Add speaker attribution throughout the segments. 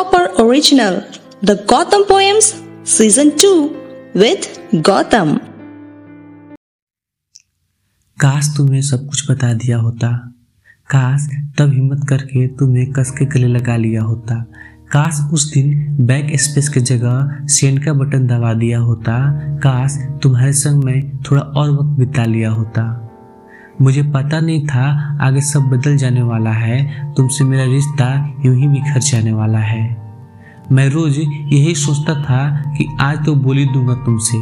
Speaker 1: Hopper original, The Gotham Poems, Season 2, with Gotham.
Speaker 2: काश तुम्हें सब कुछ बता दिया होता। काश तब हिम्मत करके तुम्हें कस के गले लगा लिया होता। काश उस दिन बैक स्पेस की जगह सेंड का बटन दबा दिया होता। काश तुम्हारे संग में थोड़ा और वक्त बिता लिया होता। मुझे पता नहीं था आगे सब बदल जाने वाला है। तुमसे मेरा रिश्ता यूँ ही बिखर जाने वाला है। मैं रोज यही सोचता था कि आज तो बोली दूँगा तुमसे।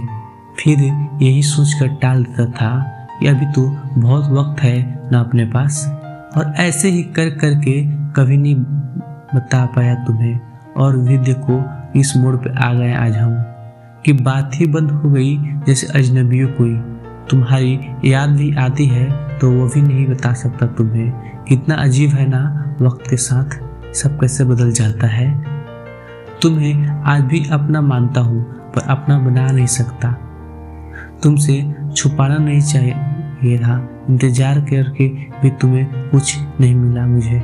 Speaker 2: फिर यही सोचकर टाल देता था कि अभी तो बहुत वक्त है ना अपने पास। और ऐसे ही कर कर के कभी नहीं बता पाया तुम्हें। और भी देखो इस मोड़ पे आ गए आज हम। कि बात ही बंद हो गई जैसे अजनबियों कोई। तुम्हारी याद भी आती है तो वो भी नहीं बता सकता तुम्हें। कितना अजीब है ना, वक्त के साथ सब कैसे बदल जाता है। तुम्हें आज भी अपना मानता हूँ, पर अपना बना नहीं सकता। तुमसे छुपाना नहीं चाहिए था इंतज़ार करके भी तुम्हें कुछ नहीं मिला मुझे।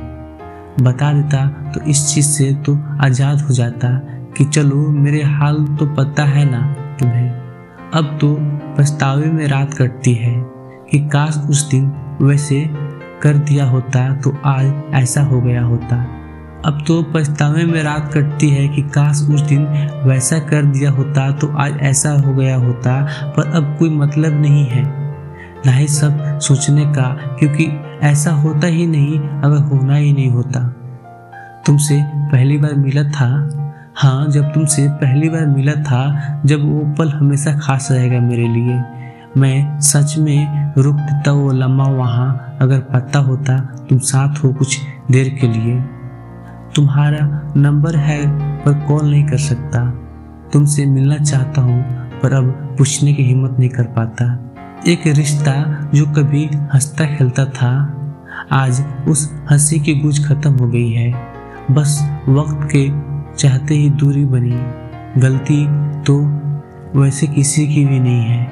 Speaker 2: बता देता तो इस चीज़ से तो आज़ाद हो जाता कि चलो, मेरे हाल तो पता है ना तुम्हें। अब तो पछतावे में रात कटती है कि काश उस दिन वैसे कर दिया होता तो आज ऐसा हो गया होता। अब तो पछतावे में रात कटती है कि काश उस दिन वैसा कर दिया होता तो आज ऐसा हो गया होता, पर अब कोई मतलब नहीं है। ना ही सब सोचने का, क्योंकि ऐसा होता ही नहीं, अगर होना ही नहीं होता। तुमसे पहली बार मिला था? हाँ जब तुमसे पहली बार मिला था, जब वो पल हमेशा खास रहेगा मेरे लिए। मैं सच में रुक देता वो लम्हा वहाँ अगर पता होता, तुम साथ हो कुछ देर के लिए। तुम्हारा नंबर है, पर कॉल नहीं कर सकता। तुमसे मिलना चाहता हूँ, पर अब पूछने की हिम्मत नहीं कर पाता। एक रिश्ता जो कभी हंसता खेलता था, आज उस हँसी की गूंज खत्म हो गई है। बस वक्त के चाहते ही दूरी बनी। गलती तो वैसे किसी की भी नहीं है।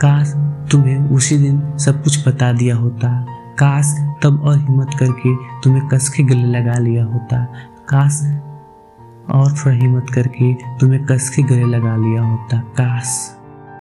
Speaker 2: काश तुम्हें उसी दिन सब कुछ बता दिया होता। काश तब और हिम्मत करके तुम्हें कस के गले लगा लिया होता। काश और थोड़ा हिम्मत करके तुम्हें कस के गले लगा लिया होता। काश।